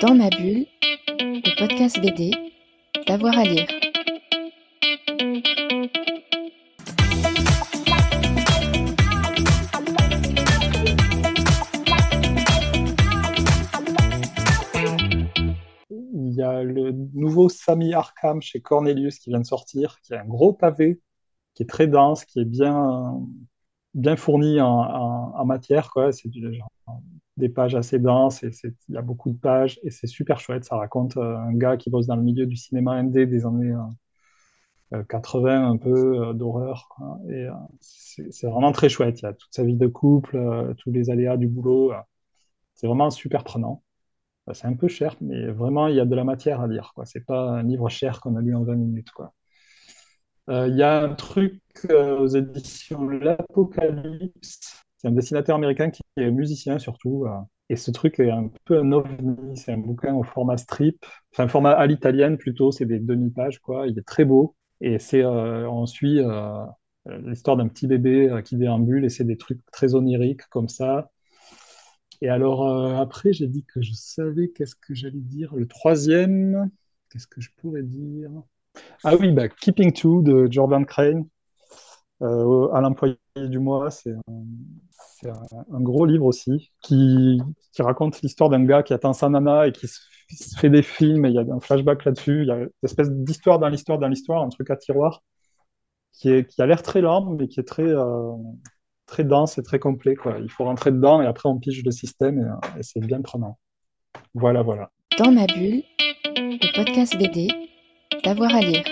Dans ma bulle, le podcast BD, d'avoir à lire. Il y a le nouveau Sami Arkham chez Cornelius qui vient de sortir, qui est un gros pavé, qui est très dense, qui est bien, fourni en, en- matière. C'est du- des pages assez denses, et il y a beaucoup de pages, et c'est super chouette. Ça raconte euh, un gars qui bosse dans le milieu du cinéma indé des années euh, euh, 80, un peu euh, d'horreur. Et euh, c'est vraiment très chouette. Il y a toute sa vie de couple, euh, tous les aléas du boulot. euh. C'est vraiment super prenant. C'est un peu cher, mais vraiment, il y a de la matière à lire, quoi. C'est pas un livre cher qu'on a lu en 20 minutes, quoi. Euh, Il y a un truc euh, aux éditions L'Apocalypse. C'est un dessinateur américain qui musicien surtout. euh, et ce truc est un peu un ovni. C'est un bouquin au format strip, enfin format à l'italienne plutôt. C'est des demi-pages, quoi. Il est très beau. Et c'est, euh, on suit euh, l'histoire d'un petit bébé euh, qui déambule et c'est des trucs très oniriques comme ça. Et alors euh, après, j'ai dit que je savais qu'est-ce que j'allais dire. Le troisième, qu'est-ce que je pourrais dire? Ah oui, bah, Keeping Two de Jordan Crane euh, à l'employé du mois, c'est un, gros livre aussi qui, raconte l'histoire d'un gars qui attend sa nana et qui se, fait des films et il y a un flashback là-dessus. Il y a une espèce d'histoire dans l'histoire dans l'histoire, un truc à tiroir qui a l'air très lent mais qui est très, euh, très dense et très complet. Il faut rentrer dedans et après on pige le système euh, et c'est bien prenant. Voilà, voilà. Dans ma bulle, le podcast BD, d'avoir à lire.